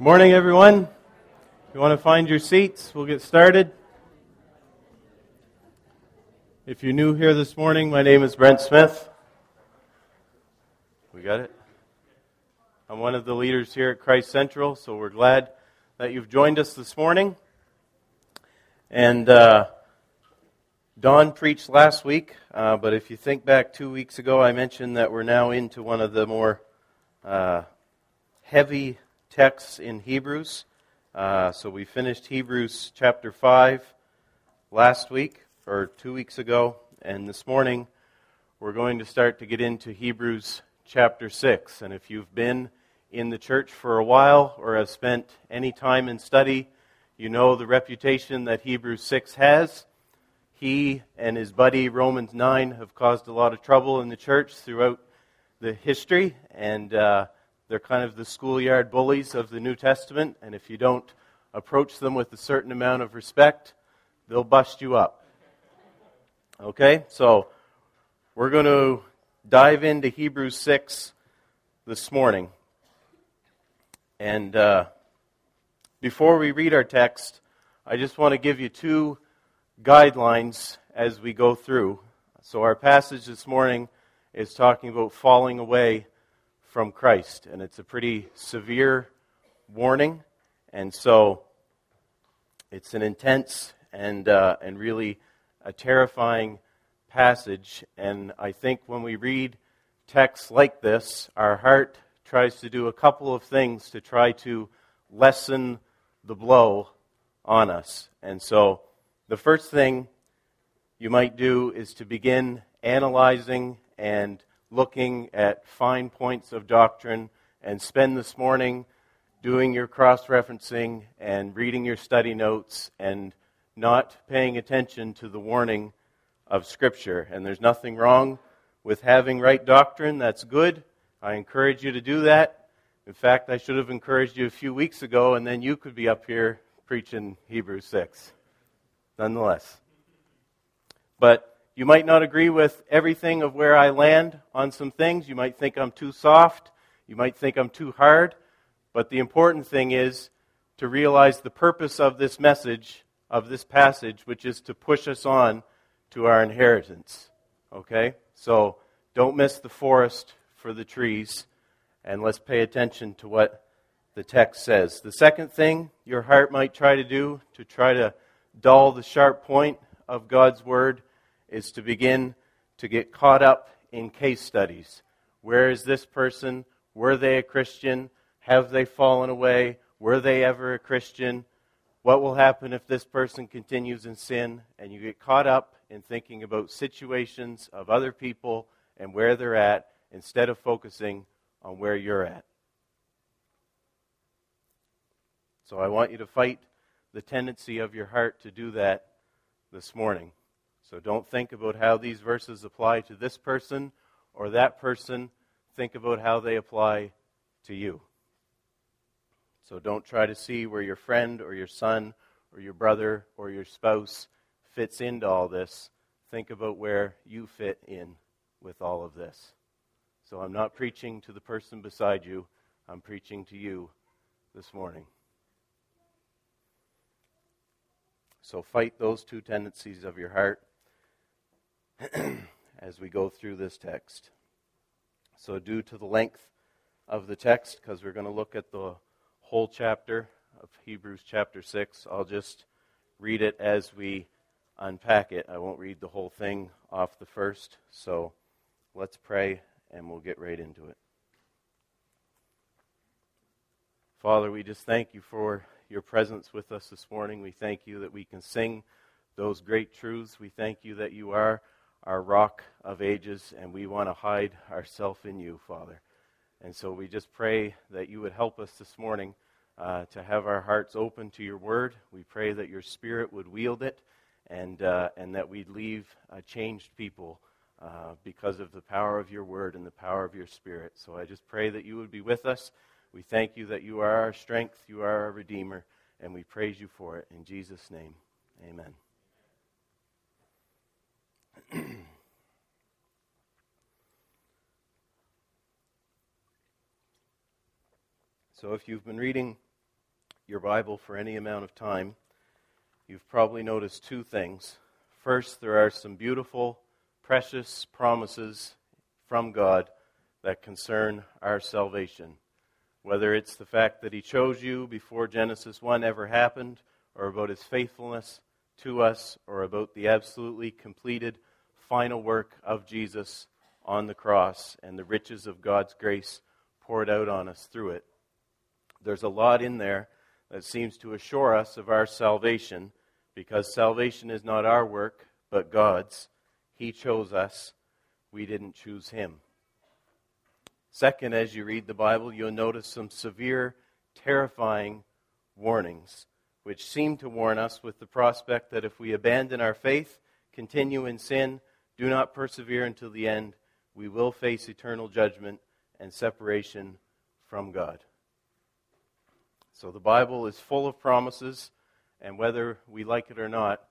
Morning, everyone. If you want to find your seats, we'll get started. If you're new here this morning, my name is Brent Smith. We got it? I'm one of the leaders here at Christ Central, so we're glad that you've joined us this morning. And uh, Don preached last week, uh, but if you think back two weeks ago, I mentioned that we're now into one of the more uh, heavy texts in Hebrews. Uh, so we finished Hebrews chapter 5 last week, or two weeks ago, and this morning we're going to start to get into Hebrews chapter 6. And if you've been in the church for a while or have spent any time in study, you know the reputation that Hebrews 6 has. He and his buddy Romans 9 have caused a lot of trouble in the church throughout the history, and uh, they're kind of the schoolyard bullies of the New Testament, and if you don't approach them with a certain amount of respect, they'll bust you up. Okay? So, we're going to dive into Hebrews 6 this morning. And uh, before we read our text, I just want to give you two guidelines as we go through. So, our passage this morning is talking about falling away from Christ. And it's a pretty severe warning. And so it's an intense and, uh, and really a terrifying passage. And I think when we read texts like this, our heart tries to do a couple of things to try to lessen the blow on us. And so the first thing you might do is to begin analyzing and looking at fine points of doctrine and spend this morning doing your cross referencing and reading your study notes and not paying attention to the warning of Scripture. And there's nothing wrong with having right doctrine. That's good. I encourage you to do that. In fact, I should have encouraged you a few weeks ago, and then you could be up here preaching Hebrews 6. Nonetheless. But you might not agree with everything of where I land on some things. You might think I'm too soft. You might think I'm too hard. But the important thing is to realize the purpose of this message, of this passage, which is to push us on to our inheritance. Okay? So don't miss the forest for the trees, and let's pay attention to what the text says. The second thing your heart might try to do to try to dull the sharp point of God's word is to begin to get caught up in case studies. Where is this person? Were they a Christian? Have they fallen away? Were they ever a Christian? What will happen if this person continues in sin? And you get caught up in thinking about situations of other people and where they're at instead of focusing on where you're at. So I want you to fight the tendency of your heart to do that this morning. So don't think about how these verses apply to this person or that person. Think about how they apply to you. So don't try to see where your friend or your son or your brother or your spouse fits into all this. Think about where you fit in with all of this. So I'm not preaching to the person beside you, I'm preaching to you this morning. So fight those two tendencies of your heart. as we go through this text. So, due to the length of the text, because we're going to look at the whole chapter of Hebrews chapter 6, I'll just read it as we unpack it. I won't read the whole thing off the first. So, let's pray and we'll get right into it. Father, we just thank you for your presence with us this morning. We thank you that we can sing those great truths. We thank you that you are our rock of ages, and we want to hide ourselves in you, Father. And so we just pray that you would help us this morning uh, to have our hearts open to your word. We pray that your spirit would wield it and, uh, and that we'd leave uh, changed people uh, because of the power of your word and the power of your spirit. So I just pray that you would be with us. We thank you that you are our strength, you are our Redeemer, and we praise you for it. In Jesus' name, amen. so, if you've been reading your Bible for any amount of time, you've probably noticed two things. First, there are some beautiful, precious promises from God that concern our salvation. Whether it's the fact that He chose you before Genesis 1 ever happened, or about His faithfulness to us, or about the absolutely completed final work of Jesus on the cross and the riches of God's grace poured out on us through it. There's a lot in there that seems to assure us of our salvation because salvation is not our work, but God's. He chose us, we didn't choose Him. Second, as you read the Bible, you'll notice some severe, terrifying warnings, which seem to warn us with the prospect that if we abandon our faith, continue in sin, do not persevere until the end, we will face eternal judgment and separation from God. So the Bible is full of promises, and whether we like it or not,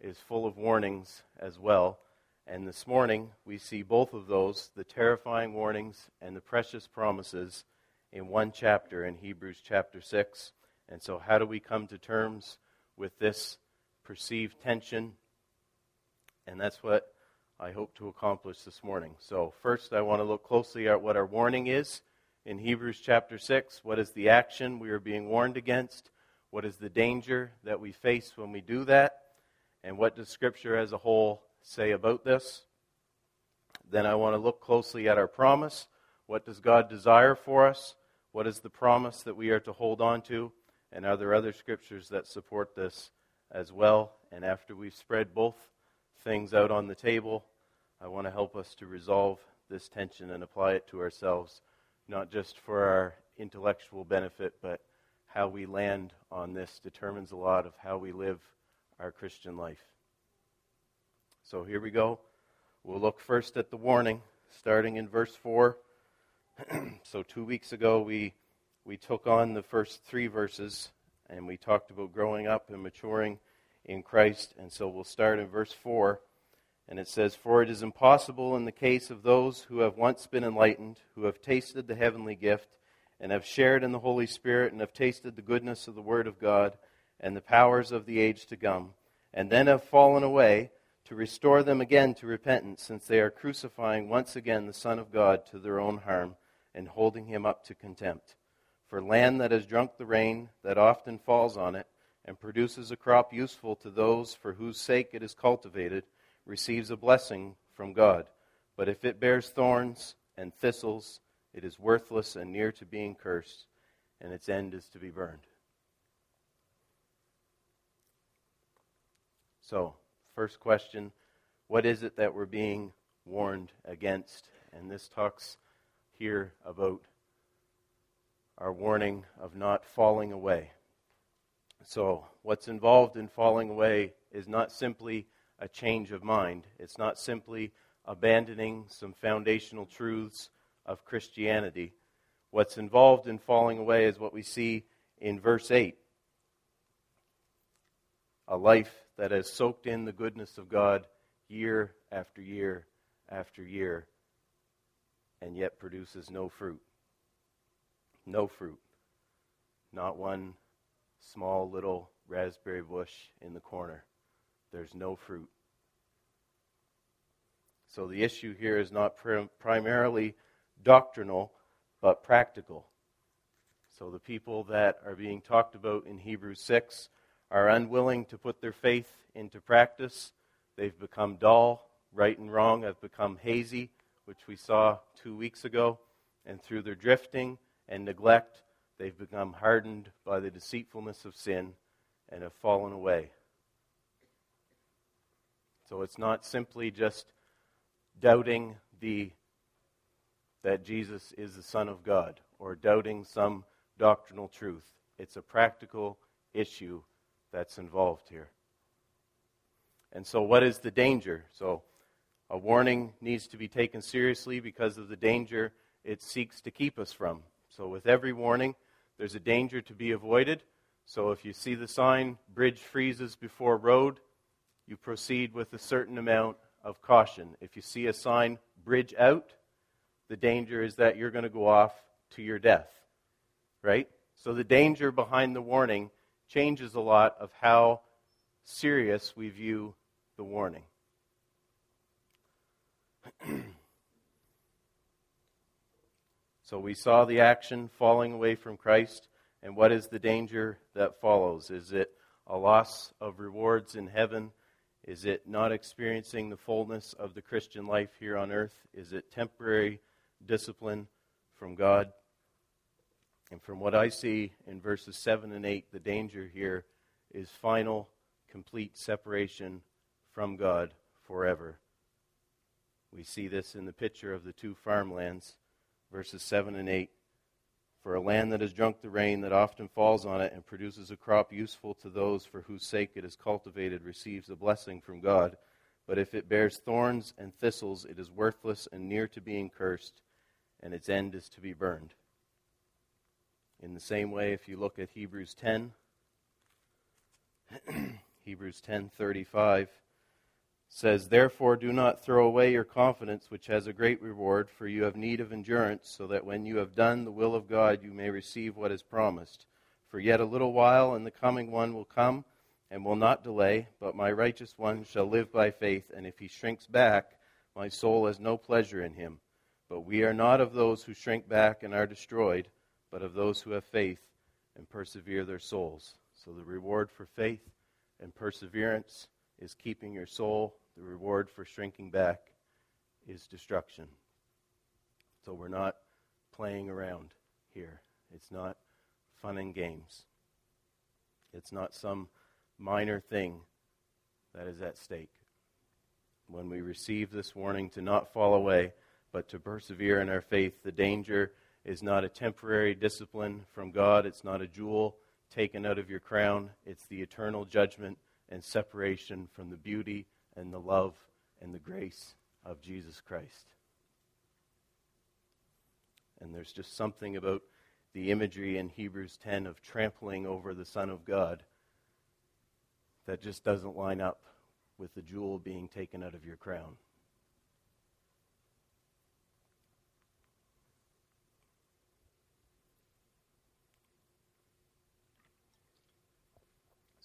is full of warnings as well. And this morning, we see both of those the terrifying warnings and the precious promises in one chapter in Hebrews chapter 6. And so, how do we come to terms with this perceived tension? And that's what I hope to accomplish this morning. So, first, I want to look closely at what our warning is in Hebrews chapter 6. What is the action we are being warned against? What is the danger that we face when we do that? And what does Scripture as a whole say about this. Then I want to look closely at our promise. What does God desire for us? What is the promise that we are to hold on to? And are there other scriptures that support this as well? And after we've spread both things out on the table, I want to help us to resolve this tension and apply it to ourselves, not just for our intellectual benefit, but how we land on this determines a lot of how we live our Christian life. So here we go. We'll look first at the warning, starting in verse 4. so two weeks ago, we, we took on the first three verses, and we talked about growing up and maturing in Christ. And so we'll start in verse 4. And it says, For it is impossible in the case of those who have once been enlightened, who have tasted the heavenly gift, and have shared in the Holy Spirit, and have tasted the goodness of the Word of God, and the powers of the age to come, and then have fallen away to restore them again to repentance, since they are crucifying once again the Son of God to their own harm and holding him up to contempt. For land that has drunk the rain that often falls on it and produces a crop useful to those for whose sake it is cultivated receives a blessing from God. But if it bears thorns and thistles, it is worthless and near to being cursed, and its end is to be burned. So, First question What is it that we're being warned against? And this talks here about our warning of not falling away. So, what's involved in falling away is not simply a change of mind, it's not simply abandoning some foundational truths of Christianity. What's involved in falling away is what we see in verse 8 a life that has soaked in the goodness of God year after year after year and yet produces no fruit. No fruit. Not one small little raspberry bush in the corner. There's no fruit. So the issue here is not prim- primarily doctrinal, but practical. So the people that are being talked about in Hebrews 6 are unwilling to put their faith into practice. They've become dull. Right and wrong have become hazy, which we saw two weeks ago. And through their drifting and neglect, they've become hardened by the deceitfulness of sin and have fallen away. So it's not simply just doubting the that Jesus is the Son of God or doubting some doctrinal truth. It's a practical issue that's involved here. And so, what is the danger? So, a warning needs to be taken seriously because of the danger it seeks to keep us from. So, with every warning, there's a danger to be avoided. So, if you see the sign, bridge freezes before road, you proceed with a certain amount of caution. If you see a sign, bridge out, the danger is that you're going to go off to your death. Right? So the danger behind the warning changes a lot of how serious we view the warning. So we saw the action falling away from Christ, and what is the danger that follows? Is it a loss of rewards in heaven? Is it not experiencing the fullness of the Christian life here on earth? Is it temporary discipline from God? And from what I see in verses 7 and 8, the danger here is final, complete separation from God forever. We see this in the picture of the two farmlands, verses 7 and 8. For a land that has drunk the rain that often falls on it and produces a crop useful to those for whose sake it is cultivated receives a blessing from God. But if it bears thorns and thistles, it is worthless and near to being cursed, and its end is to be burned. In the same way, if you look at Hebrews 10, Hebrews 10:35 says, Therefore, do not throw away your confidence, which has a great reward, for you have need of endurance, so that when you have done the will of God, you may receive what is promised. For yet a little while, and the coming one will come and will not delay, but my righteous one shall live by faith, and if he shrinks back, my soul has no pleasure in him. But we are not of those who shrink back and are destroyed, but of those who have faith and persevere their souls. So the reward for faith and perseverance is keeping your soul. The reward for shrinking back is destruction. So we're not playing around here. It's not fun and games. It's not some minor thing that is at stake. When we receive this warning to not fall away, but to persevere in our faith, the danger is not a temporary discipline from God. It's not a jewel taken out of your crown. It's the eternal judgment and separation from the beauty and the love and the grace of Jesus Christ. And there's just something about the imagery in Hebrews 10 of trampling over the Son of God that just doesn't line up with the jewel being taken out of your crown.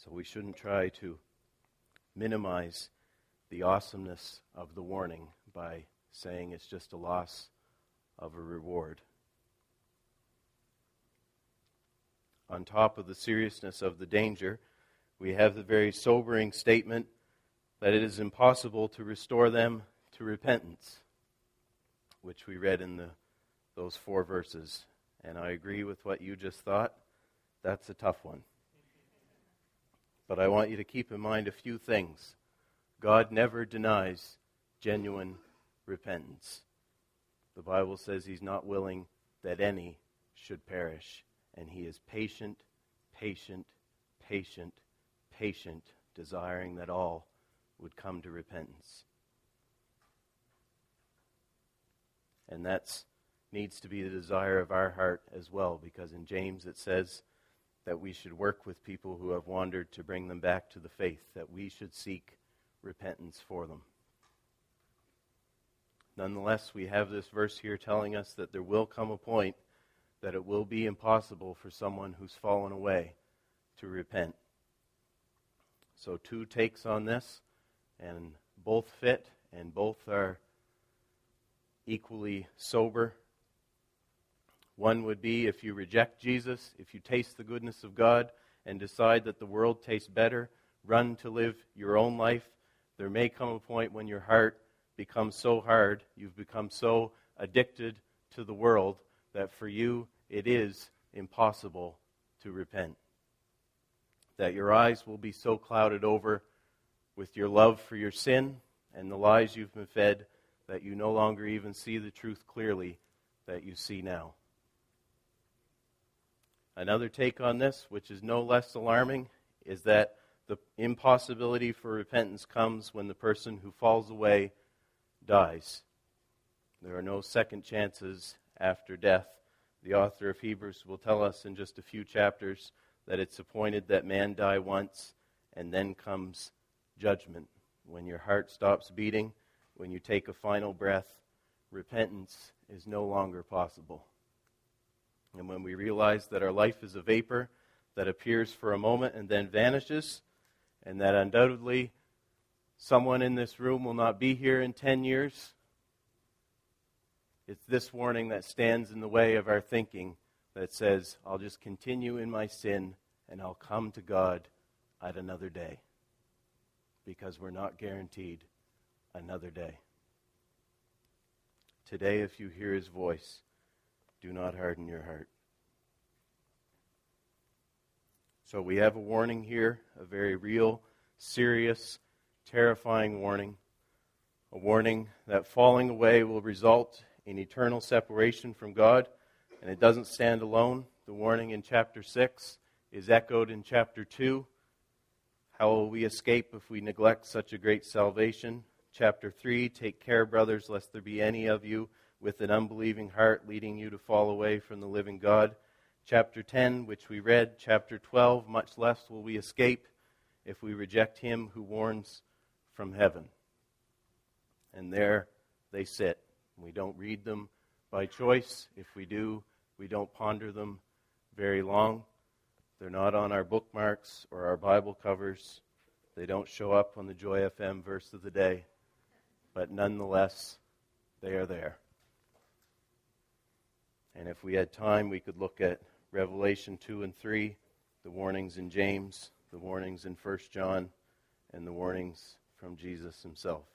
So we shouldn't try to minimize the awesomeness of the warning by saying it's just a loss of a reward. On top of the seriousness of the danger, we have the very sobering statement that it is impossible to restore them to repentance, which we read in the, those four verses. And I agree with what you just thought. That's a tough one. But I want you to keep in mind a few things. God never denies genuine repentance. The Bible says He's not willing that any should perish. And He is patient, patient, patient, patient, desiring that all would come to repentance. And that needs to be the desire of our heart as well, because in James it says, that we should work with people who have wandered to bring them back to the faith, that we should seek repentance for them. Nonetheless, we have this verse here telling us that there will come a point that it will be impossible for someone who's fallen away to repent. So, two takes on this, and both fit, and both are equally sober one would be if you reject Jesus, if you taste the goodness of God and decide that the world tastes better, run to live your own life. There may come a point when your heart becomes so hard, you've become so addicted to the world, that for you it is impossible to repent. That your eyes will be so clouded over with your love for your sin and the lies you've been fed that you no longer even see the truth clearly that you see now. Another take on this, which is no less alarming, is that the impossibility for repentance comes when the person who falls away dies. There are no second chances after death. The author of Hebrews will tell us in just a few chapters that it's appointed that man die once, and then comes judgment. When your heart stops beating, when you take a final breath, repentance is no longer possible. And when we realize that our life is a vapor that appears for a moment and then vanishes, and that undoubtedly someone in this room will not be here in 10 years, it's this warning that stands in the way of our thinking that says, I'll just continue in my sin and I'll come to God at another day. Because we're not guaranteed another day. Today, if you hear his voice, do not harden your heart. So we have a warning here, a very real, serious, terrifying warning. A warning that falling away will result in eternal separation from God. And it doesn't stand alone. The warning in chapter 6 is echoed in chapter 2. How will we escape if we neglect such a great salvation? Chapter 3 Take care, brothers, lest there be any of you with an unbelieving heart leading you to fall away from the living God. Chapter 10, which we read, chapter 12, much less will we escape if we reject him who warns from heaven. And there they sit. We don't read them by choice. If we do, we don't ponder them very long. They're not on our bookmarks or our Bible covers. They don't show up on the Joy FM verse of the day. But nonetheless, they are there. And if we had time, we could look at Revelation 2 and 3, the warnings in James, the warnings in 1 John, and the warnings from Jesus himself.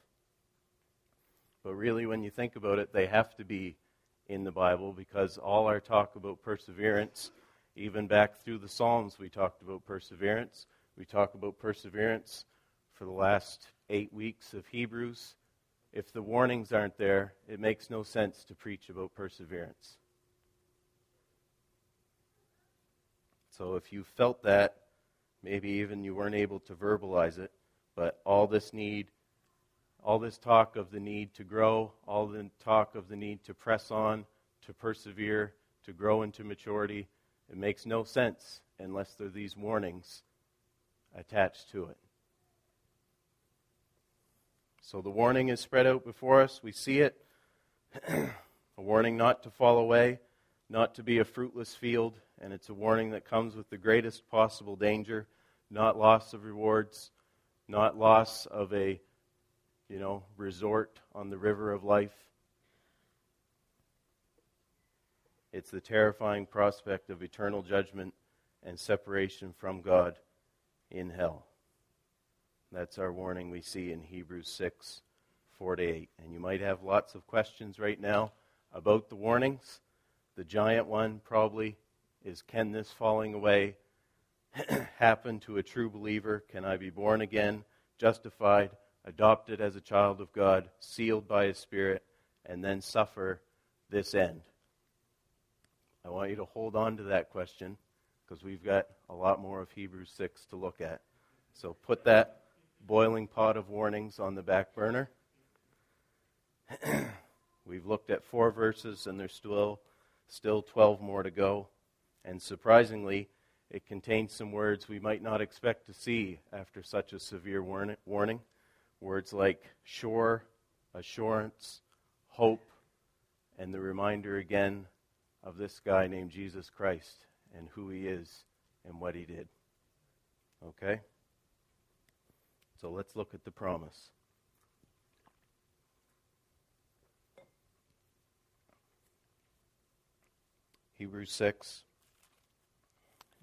But really, when you think about it, they have to be in the Bible because all our talk about perseverance, even back through the Psalms, we talked about perseverance. We talk about perseverance for the last eight weeks of Hebrews. If the warnings aren't there, it makes no sense to preach about perseverance. So if you felt that, maybe even you weren't able to verbalize it, but all this need, all this talk of the need to grow, all the talk of the need to press on, to persevere, to grow into maturity, it makes no sense unless there are these warnings attached to it. So the warning is spread out before us. We see it. a warning not to fall away, not to be a fruitless field, and it's a warning that comes with the greatest possible danger, not loss of rewards, not loss of a, you know, resort on the river of life. It's the terrifying prospect of eternal judgment and separation from God in hell. That's our warning we see in Hebrews 6 4 to 8. And you might have lots of questions right now about the warnings. The giant one probably is can this falling away happen to a true believer? Can I be born again, justified, adopted as a child of God, sealed by His Spirit, and then suffer this end? I want you to hold on to that question because we've got a lot more of Hebrews 6 to look at. So put that boiling pot of warnings on the back burner. we've looked at four verses, and there's still, still 12 more to go. And surprisingly, it contains some words we might not expect to see after such a severe warning. Words like sure, assurance, hope, and the reminder again of this guy named Jesus Christ and who he is and what he did. Okay? So let's look at the promise. Hebrews 6.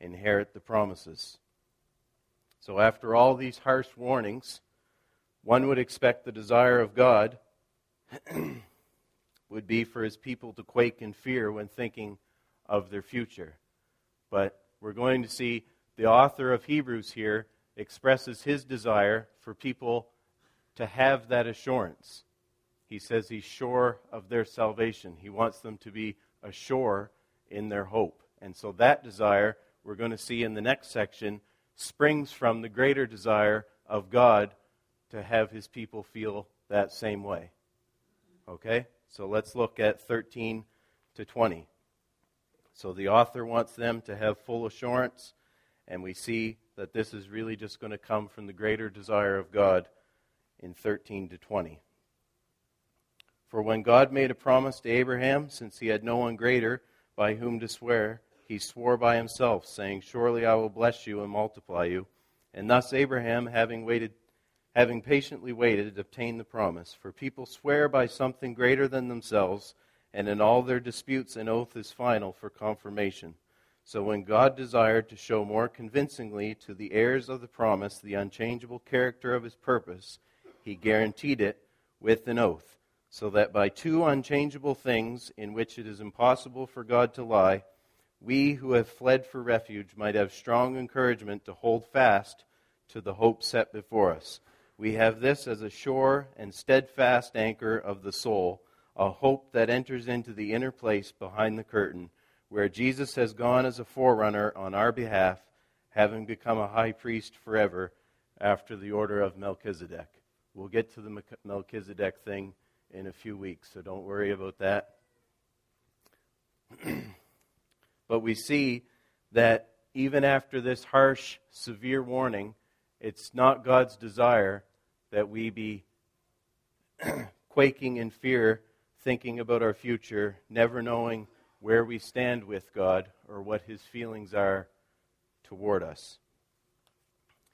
inherit the promises. So, after all these harsh warnings, one would expect the desire of God would be for his people to quake in fear when thinking of their future. But we're going to see the author of Hebrews here expresses his desire for people to have that assurance. He says he's sure of their salvation. He wants them to be assured in their hope. And so that desire, we're going to see in the next section, springs from the greater desire of God to have his people feel that same way. Okay? So let's look at 13 to 20. So the author wants them to have full assurance, and we see that this is really just going to come from the greater desire of God in 13 to 20. For when God made a promise to Abraham, since he had no one greater by whom to swear, he swore by himself, saying, Surely I will bless you and multiply you. And thus Abraham, having waited, having patiently waited, obtained the promise. For people swear by something greater than themselves and in all their disputes an oath is final for confirmation. So when God desired to show more convincingly to the heirs of the promise the unchangeable character of his purpose, he guaranteed it with an oath, so that by two unchangeable things in which it is impossible for God to lie, we who have fled for refuge might have strong encouragement to hold fast to the hope set before us. We have this as a sure and steadfast anchor of the soul a hope that enters into the inner place behind the curtain, where Jesus has gone as a forerunner on our behalf, having become a high priest forever after the order of Melchizedek. We'll get to the Melchizedek thing in a few weeks, so don't worry about that. but we see that even after this harsh, severe warning, it's not God's desire that we be quaking in fear thinking about our future, never knowing where we stand with God or what his feelings are toward us.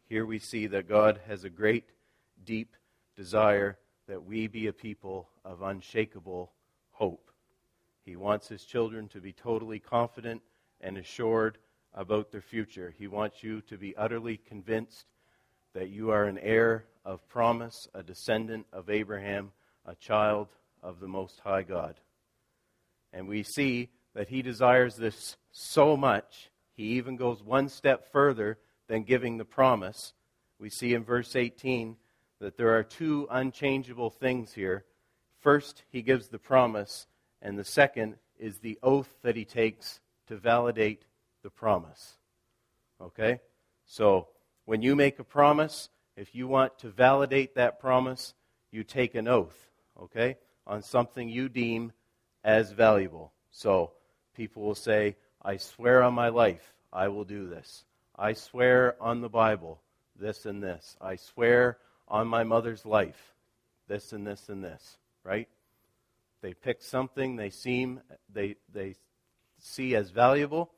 Here we see that God has a great, deep desire that we be a people of unshakable hope. He wants his children to be totally confident and assured about their future. He wants you to be utterly convinced that you are an heir of promise, a descendant of Abraham, a child of the Most High God. And we see that he desires this so much, he even goes one step further than giving the promise. We see in verse 18 that there are two unchangeable things here. First, he gives the promise, and the second is the oath that he takes to validate the promise. Okay? So, when you make a promise, if you want to validate that promise, you take an oath. Okay? on something you deem as valuable. So people will say, I swear on my life, I will do this. I swear on the Bible, this and this. I swear on my mother's life, this and this and this, right? They pick something they seem they they see as valuable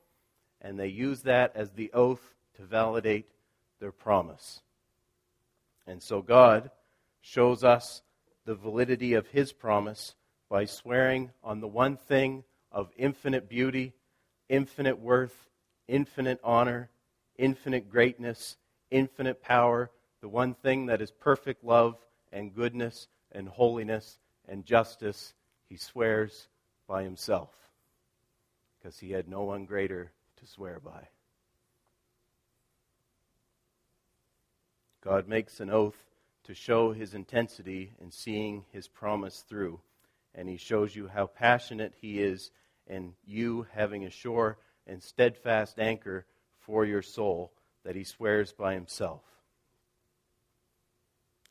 and they use that as the oath to validate their promise. And so God shows us the validity of his promise by swearing on the one thing of infinite beauty, infinite worth, infinite honor, infinite greatness, infinite power, the one thing that is perfect love and goodness and holiness and justice, he swears by himself because he had no one greater to swear by. God makes an oath to show his intensity in seeing his promise through. And he shows you how passionate he is in you having a sure and steadfast anchor for your soul that he swears by himself.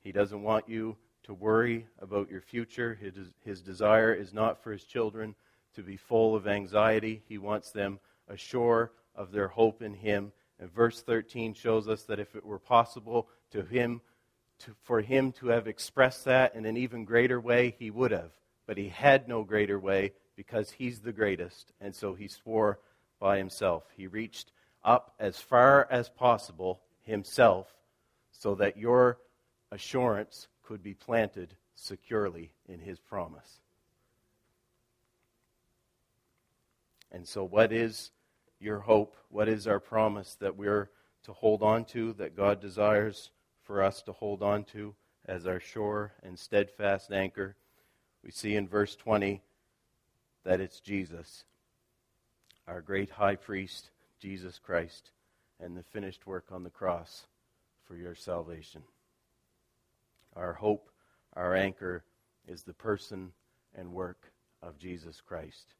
He doesn't want you to worry about your future. His, desire is not for his children to be full of anxiety. He wants them assured of their hope in him. And verse 13 shows us that if it were possible to him to, for him to have expressed that in an even greater way, he would have. But he had no greater way because he's the greatest. And so he swore by himself. He reached up as far as possible himself so that your assurance could be planted securely in his promise. And so, what is your hope? What is our promise that we're to hold on to, that God desires for us to hold on to as our sure and steadfast anchor. We see in verse 20 that it's Jesus, our great high priest, Jesus Christ, and the finished work on the cross for your salvation. Our hope, our anchor, is the person and work of Jesus Christ.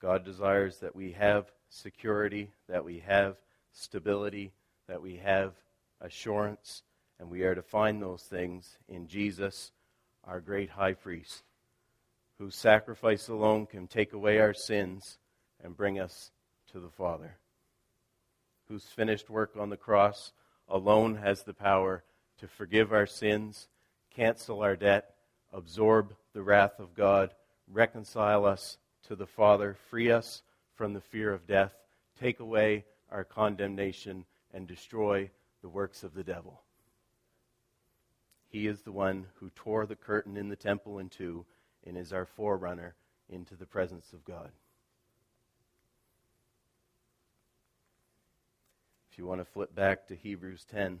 God desires that we have security, that we have stability, that we have assurance, and we are to find those things in Jesus, our great high priest, whose sacrifice alone can take away our sins and bring us to the Father, whose finished work on the cross alone has the power to forgive our sins, cancel our debt, absorb the wrath of God, reconcile us to the Father, free us from the fear of death, take away our condemnation, and destroy the works of the devil. He is the one who tore the curtain in the temple in two and is our forerunner into the presence of God. If you want to flip back to Hebrews 10.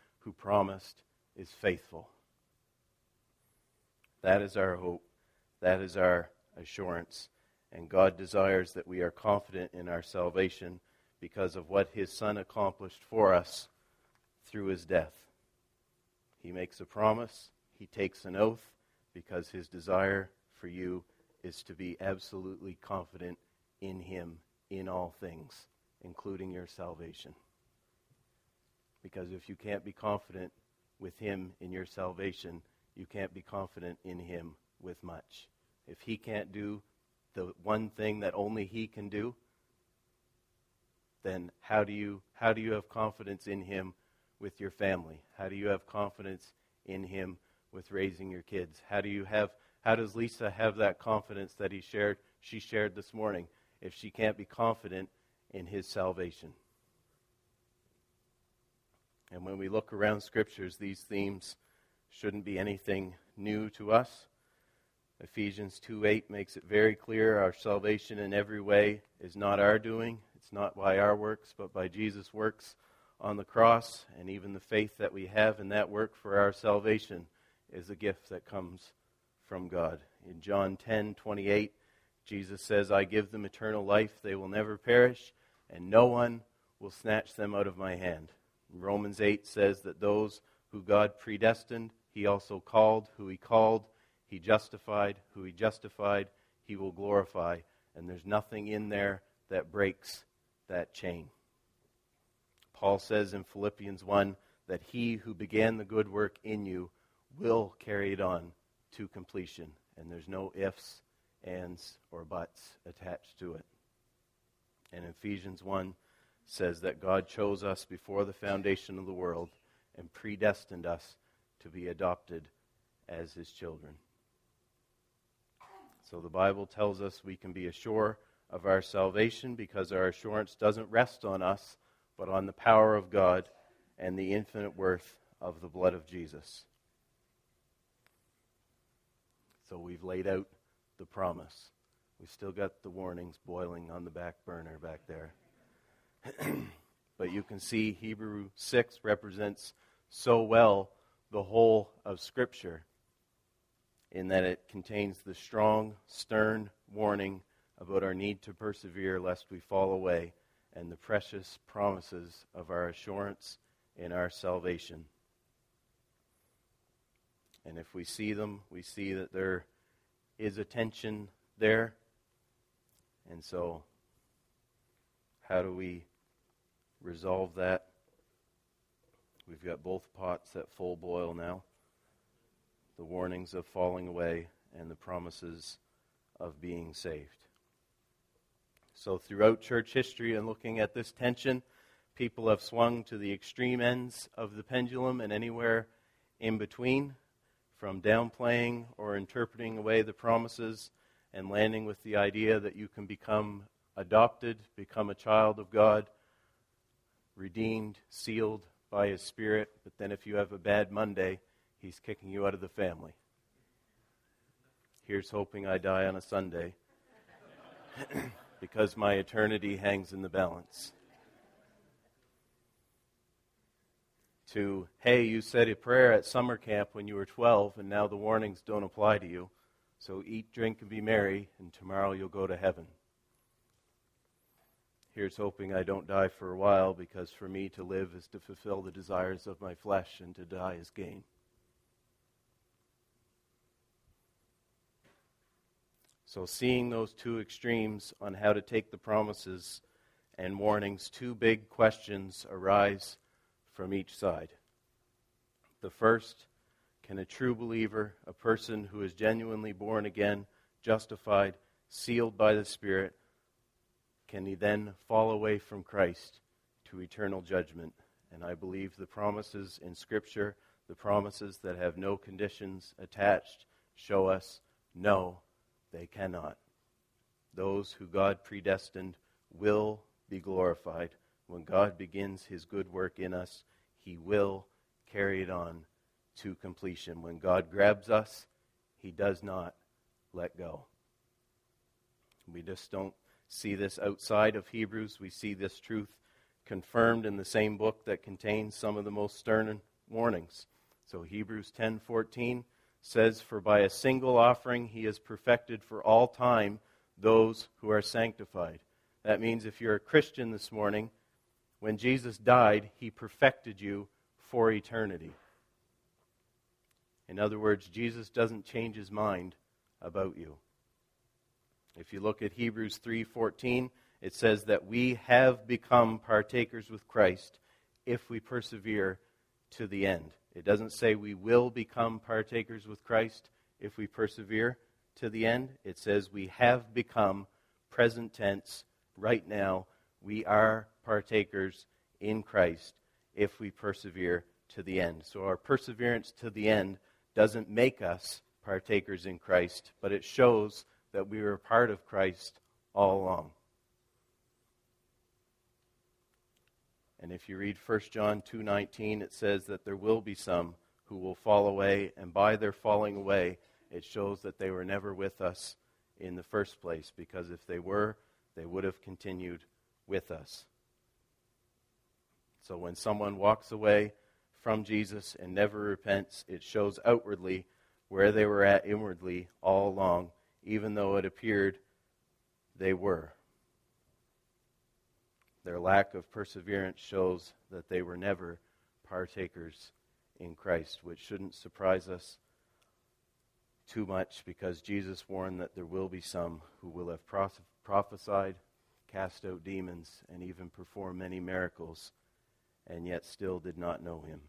who promised is faithful. That is our hope. That is our assurance. And God desires that we are confident in our salvation because of what His Son accomplished for us through His death. He makes a promise, He takes an oath, because His desire for you is to be absolutely confident in Him in all things, including your salvation. Because if you can't be confident with Him in your salvation, you can't be confident in Him with much. If He can't do the one thing that only He can do, then how do you how do you have confidence in Him with your family? How do you have confidence in Him with raising your kids? How do you have how does Lisa have that confidence that he shared she shared this morning if she can't be confident in his salvation? And when we look around scriptures, these themes shouldn't be anything new to us. Ephesians 2:8 makes it very clear our salvation in every way is not our doing. It's not by our works, but by Jesus' works on the cross. And even the faith that we have in that work for our salvation is a gift that comes from God. In John 10:28, Jesus says, I give them eternal life. They will never perish, and no one will snatch them out of my hand. Romans 8 says that those who God predestined, he also called. Who he called, he justified. Who he justified, he will glorify. And there's nothing in there that breaks that chain. Paul says in Philippians 1 that he who began the good work in you will carry it on to completion. And there's no ifs, ands, or buts attached to it. And Ephesians 1 says that God chose us before the foundation of the world and predestined us to be adopted as his children. So the Bible tells us we can be assured of our salvation because our assurance doesn't rest on us, but on the power of God and the infinite worth of the blood of Jesus. So we've laid out the promise. We've still got the warnings boiling on the back burner back there. but you can see Hebrew 6 represents so well the whole of Scripture in that it contains the strong, stern warning about our need to persevere lest we fall away and the precious promises of our assurance in our salvation. And if we see them, we see that there is a tension there. And so, how do we resolve that. We've got both pots at full boil now the warnings of falling away and the promises of being saved. So, throughout church history and looking at this tension, people have swung to the extreme ends of the pendulum and anywhere in between, from downplaying or interpreting away the promises and landing with the idea that you can become adopted, become a child of God redeemed, sealed by His Spirit. But then if you have a bad Monday, he's kicking you out of the family. Here's hoping I die on a Sunday because my eternity hangs in the balance. To, hey, you said a prayer at summer camp when you were 12, and now the warnings don't apply to you. So eat, drink, and be merry, and tomorrow you'll go to heaven. Here's hoping I don't die for a while, because for me to live is to fulfill the desires of my flesh, and to die is gain. So, seeing those two extremes on how to take the promises and warnings, two big questions arise from each side. The first can a true believer, a person who is genuinely born again, justified, sealed by the Spirit, can he then fall away from Christ to eternal judgment? And I believe the promises in Scripture, the promises that have no conditions attached, show us no, they cannot. Those who God predestined will be glorified. When God begins his good work in us, he will carry it on to completion. When God grabs us, He does not let go. We just don't see this outside of Hebrews. We see this truth confirmed in the same book that contains some of the most stern warnings. So Hebrews 10:14 says for by a single offering he has perfected for all time those who are sanctified. That means if you're a Christian this morning, when Jesus died, he perfected you for eternity. In other words, Jesus doesn't change his mind about you. If you look at Hebrews 3:14, it says that we have become partakers with Christ if we persevere to the end. It doesn't say we will become partakers with Christ if we persevere to the end. It says we have become present tense right now. We are partakers in Christ if we persevere to the end. So our perseverance to the end doesn't make us partakers in Christ, but it shows that we were a part of Christ all along. And if you read 1 John 2:19, it says that there will be some who will fall away, and by their falling away, it shows that they were never with us in the first place, because if they were, they would have continued with us. So when someone walks away from Jesus and never repents, it shows outwardly where they were at inwardly all along, even though it appeared they were. Their lack of perseverance shows that they were never partakers in Christ, which shouldn't surprise us too much because Jesus warned that there will be some who will have prophesied, cast out demons, and even perform many miracles and yet still did not know him.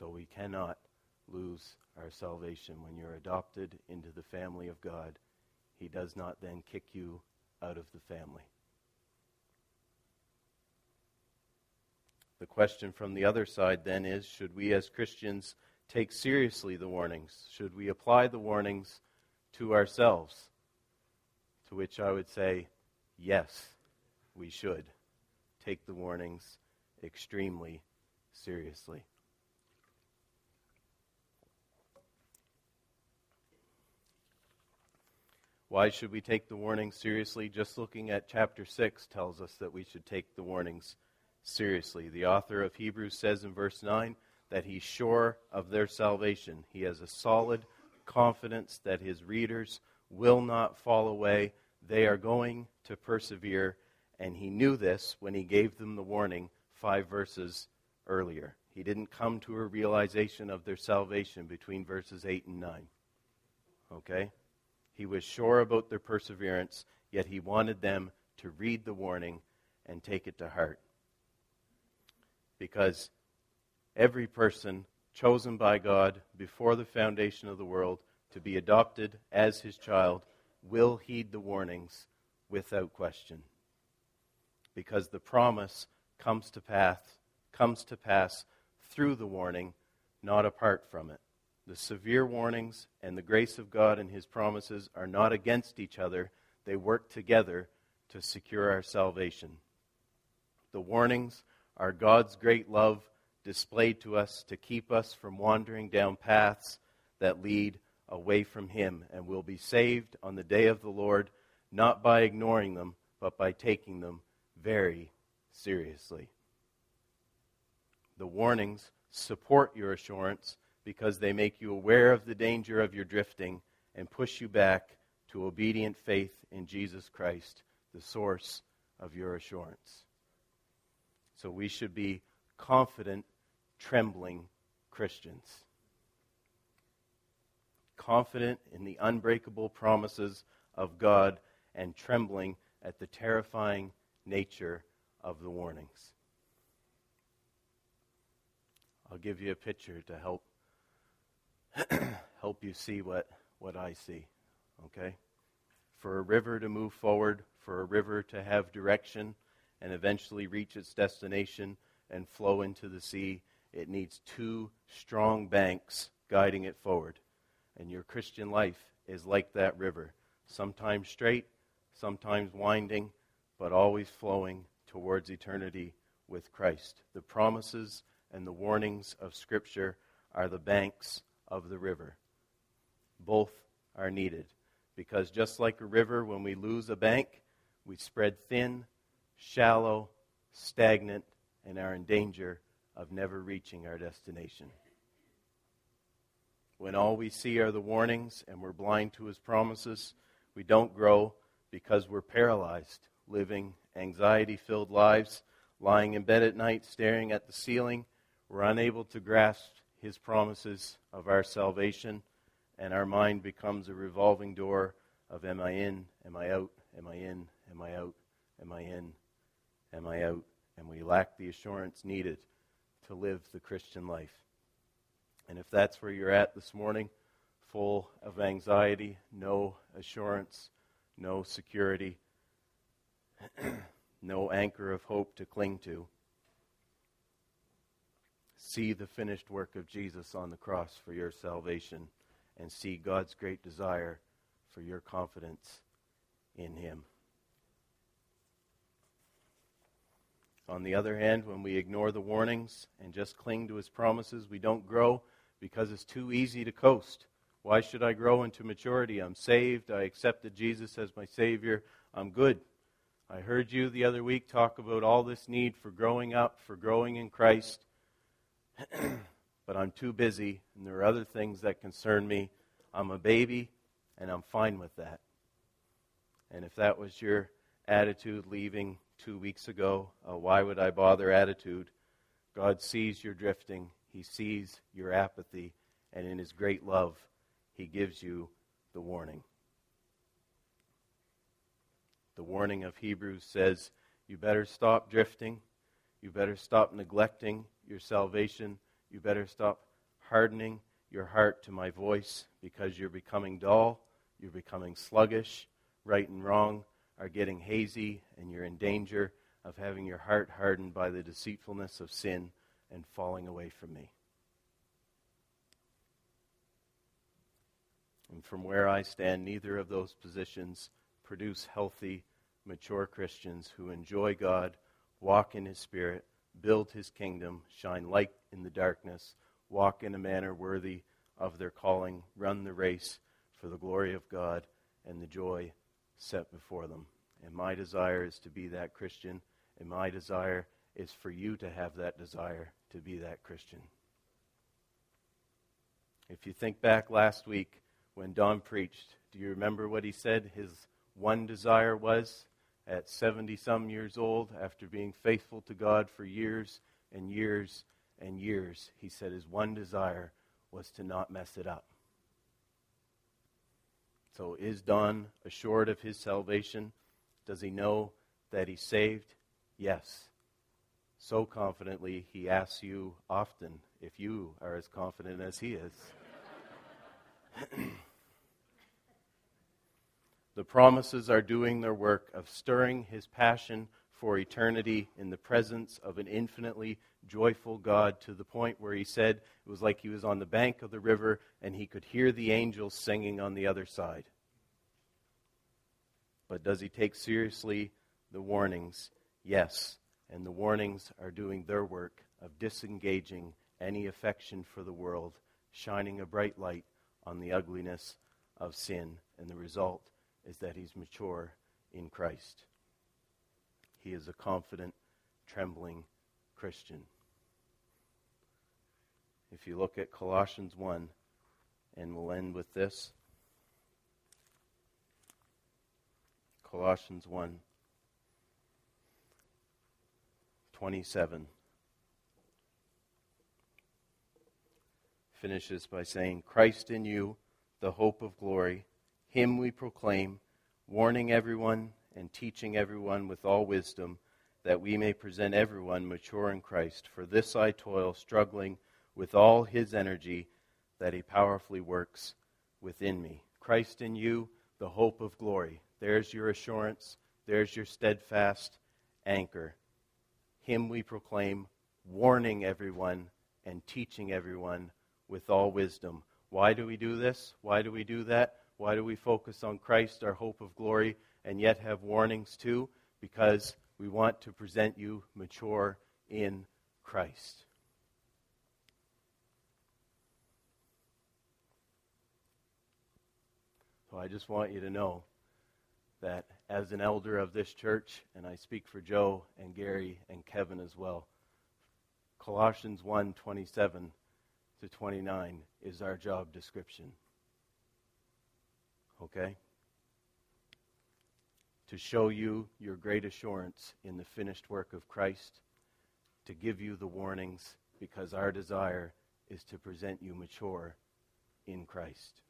So we cannot lose our salvation. When you're adopted into the family of God, He does not then kick you out of the family. The question from the other side then is should we as Christians take seriously the warnings? Should we apply the warnings to ourselves? To which I would say, yes, we should take the warnings extremely seriously. Why should we take the warnings seriously? Just looking at chapter 6 tells us that we should take the warnings seriously. The author of Hebrews says in verse 9 that he's sure of their salvation. He has a solid confidence that his readers will not fall away. They are going to persevere. And he knew this when he gave them the warning five verses earlier. He didn't come to a realization of their salvation between verses 8 and 9. Okay? He was sure about their perseverance, yet he wanted them to read the warning and take it to heart. Because every person chosen by God before the foundation of the world to be adopted as his child will heed the warnings without question. Because the promise comes to pass, comes to pass through the warning, not apart from it. The severe warnings and the grace of God and his promises are not against each other. They work together to secure our salvation. The warnings are God's great love displayed to us to keep us from wandering down paths that lead away from Him, and will be saved on the day of the Lord, not by ignoring them, but by taking them very seriously. The warnings support your assurance because they make you aware of the danger of your drifting and push you back to obedient faith in Jesus Christ, the source of your assurance. So we should be confident, trembling Christians. Confident in the unbreakable promises of God and trembling at the terrifying nature of the warnings. I'll give you a picture to help help you see what, what I see. Okay? For a river to move forward, for a river to have direction and eventually reach its destination and flow into the sea, it needs two strong banks guiding it forward. And your Christian life is like that river, sometimes straight, sometimes winding, but always flowing towards eternity with Christ. The promises and the warnings of Scripture are the banks of the river. Both are needed because just like a river, when we lose a bank, we spread thin, shallow, stagnant, and are in danger of never reaching our destination. When all we see are the warnings and we're blind to his promises, we don't grow because we're paralyzed, living anxiety filled lives, lying in bed at night, staring at the ceiling. We're unable to grasp his promises of our salvation, and our mind becomes a revolving door of am I in, am I out, am I in, am I out, am I in, am I out, and we lack the assurance needed to live the Christian life. And if that's where you're at this morning, full of anxiety, no assurance, no security, no anchor of hope to cling to, see the finished work of Jesus on the cross for your salvation and see God's great desire for your confidence in Him. On the other hand, when we ignore the warnings and just cling to His promises, we don't grow because it's too easy to coast. Why should I grow into maturity? I'm saved. I accepted Jesus as my Savior. I'm good. I heard you the other week talk about all this need for growing up, for growing in Christ. but I'm too busy, and there are other things that concern me. I'm a baby, and I'm fine with that. And if that was your attitude leaving two weeks ago, uh, why would I bother attitude? God sees your drifting, He sees your apathy, and in His great love, He gives you the warning. The warning of Hebrews says, You better stop drifting. You better stop neglecting your salvation. You better stop hardening your heart to my voice because you're becoming dull, you're becoming sluggish, right and wrong are getting hazy, and you're in danger of having your heart hardened by the deceitfulness of sin and falling away from me. And from where I stand, neither of those positions produce healthy, mature Christians who enjoy God, walk in His Spirit, build his kingdom, shine light in the darkness, walk in a manner worthy of their calling, run the race for the glory of God and the joy set before them. And my desire is to be that Christian, and my desire is for you to have that desire to be that Christian. If you think back last week when Don preached, do you remember what he said his one desire was? At 70 some years old, after being faithful to God for years and years and years, he said his one desire was to not mess it up. So, is Don assured of his salvation? Does he know that he's saved? Yes. So confidently, he asks you often if you are as confident as he is. The promises are doing their work of stirring his passion for eternity in the presence of an infinitely joyful God to the point where he said it was like he was on the bank of the river and he could hear the angels singing on the other side. But does he take seriously the warnings? Yes. and the warnings are doing their work of disengaging any affection for the world, shining a bright light on the ugliness of sin, and the result is that he's mature in Christ. He is a confident, trembling Christian. If you look at Colossians 1, and we'll end with this Colossians 1 27. Finishes by saying, Christ in you, the hope of glory, him we proclaim, warning everyone and teaching everyone with all wisdom, that we may present everyone mature in Christ. For this I toil, struggling with all his energy that he powerfully works within me. Christ in you, the hope of glory. There's your assurance. There's your steadfast anchor. Him we proclaim, warning everyone and teaching everyone with all wisdom. Why do we do this? Why do we do that? Why do we focus on Christ, our hope of glory, and yet have warnings too? Because we want to present you mature in Christ. So I just want you to know that as an elder of this church, and I speak for Joe and Gary and Kevin as well, Colossians 1 27 to 29 is our job description. Okay? To show you your great assurance in the finished work of Christ, to give you the warnings, because our desire is to present you mature in Christ.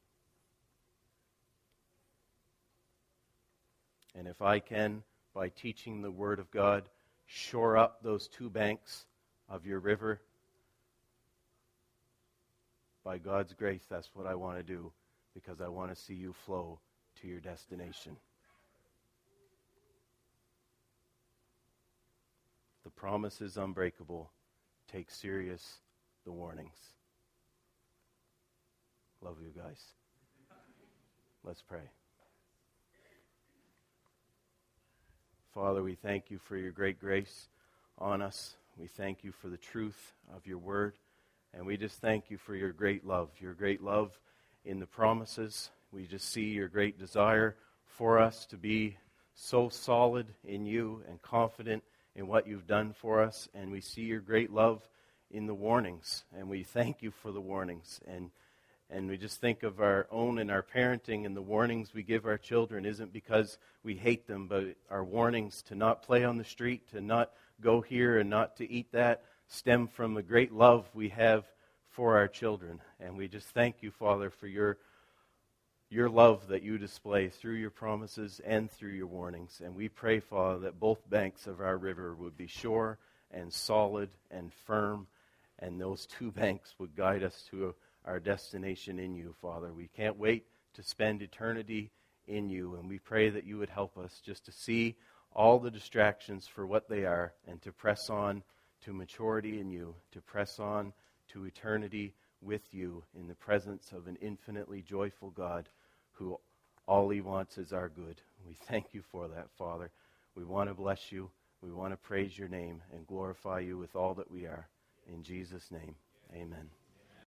And if I can, by teaching the Word of God, shore up those two banks of your river, by God's grace, that's what I want to do because I want to see you flow to your destination. The promise is unbreakable. Take serious the warnings. Love you guys. Let's pray. Father, we thank you for your great grace on us. We thank you for the truth of your word. And we just thank you for your great love, your great love in the promises. We just see your great desire for us to be so solid in you and confident in what you've done for us. And we see your great love in the warnings. And we thank you for the warnings. And and we just think of our own and our parenting and the warnings we give our children isn't because we hate them, but our warnings to not play on the street, to not go here and not to eat that, stem from the great love we have for our children. And we just thank you, Father, for your, your love that you display through your promises and through your warnings. And we pray, Father, that both banks of our river would be sure and solid and firm, and those two banks would guide us to our destination in you, Father. We can't wait to spend eternity in you, and we pray that you would help us just to see all the distractions for what they are and to press on to maturity in you, to press on to eternity with you in the presence of an infinitely joyful God who all he wants is our good. We thank you for that, Father. We want to bless you. We want to praise your name and glorify you with all that we are. In Jesus' name, amen.